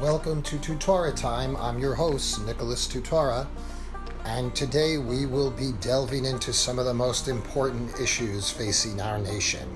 Welcome to Tutora Time. I'm your host, Nicholas Tutora, and today we will be delving into some of the most important issues facing our nation.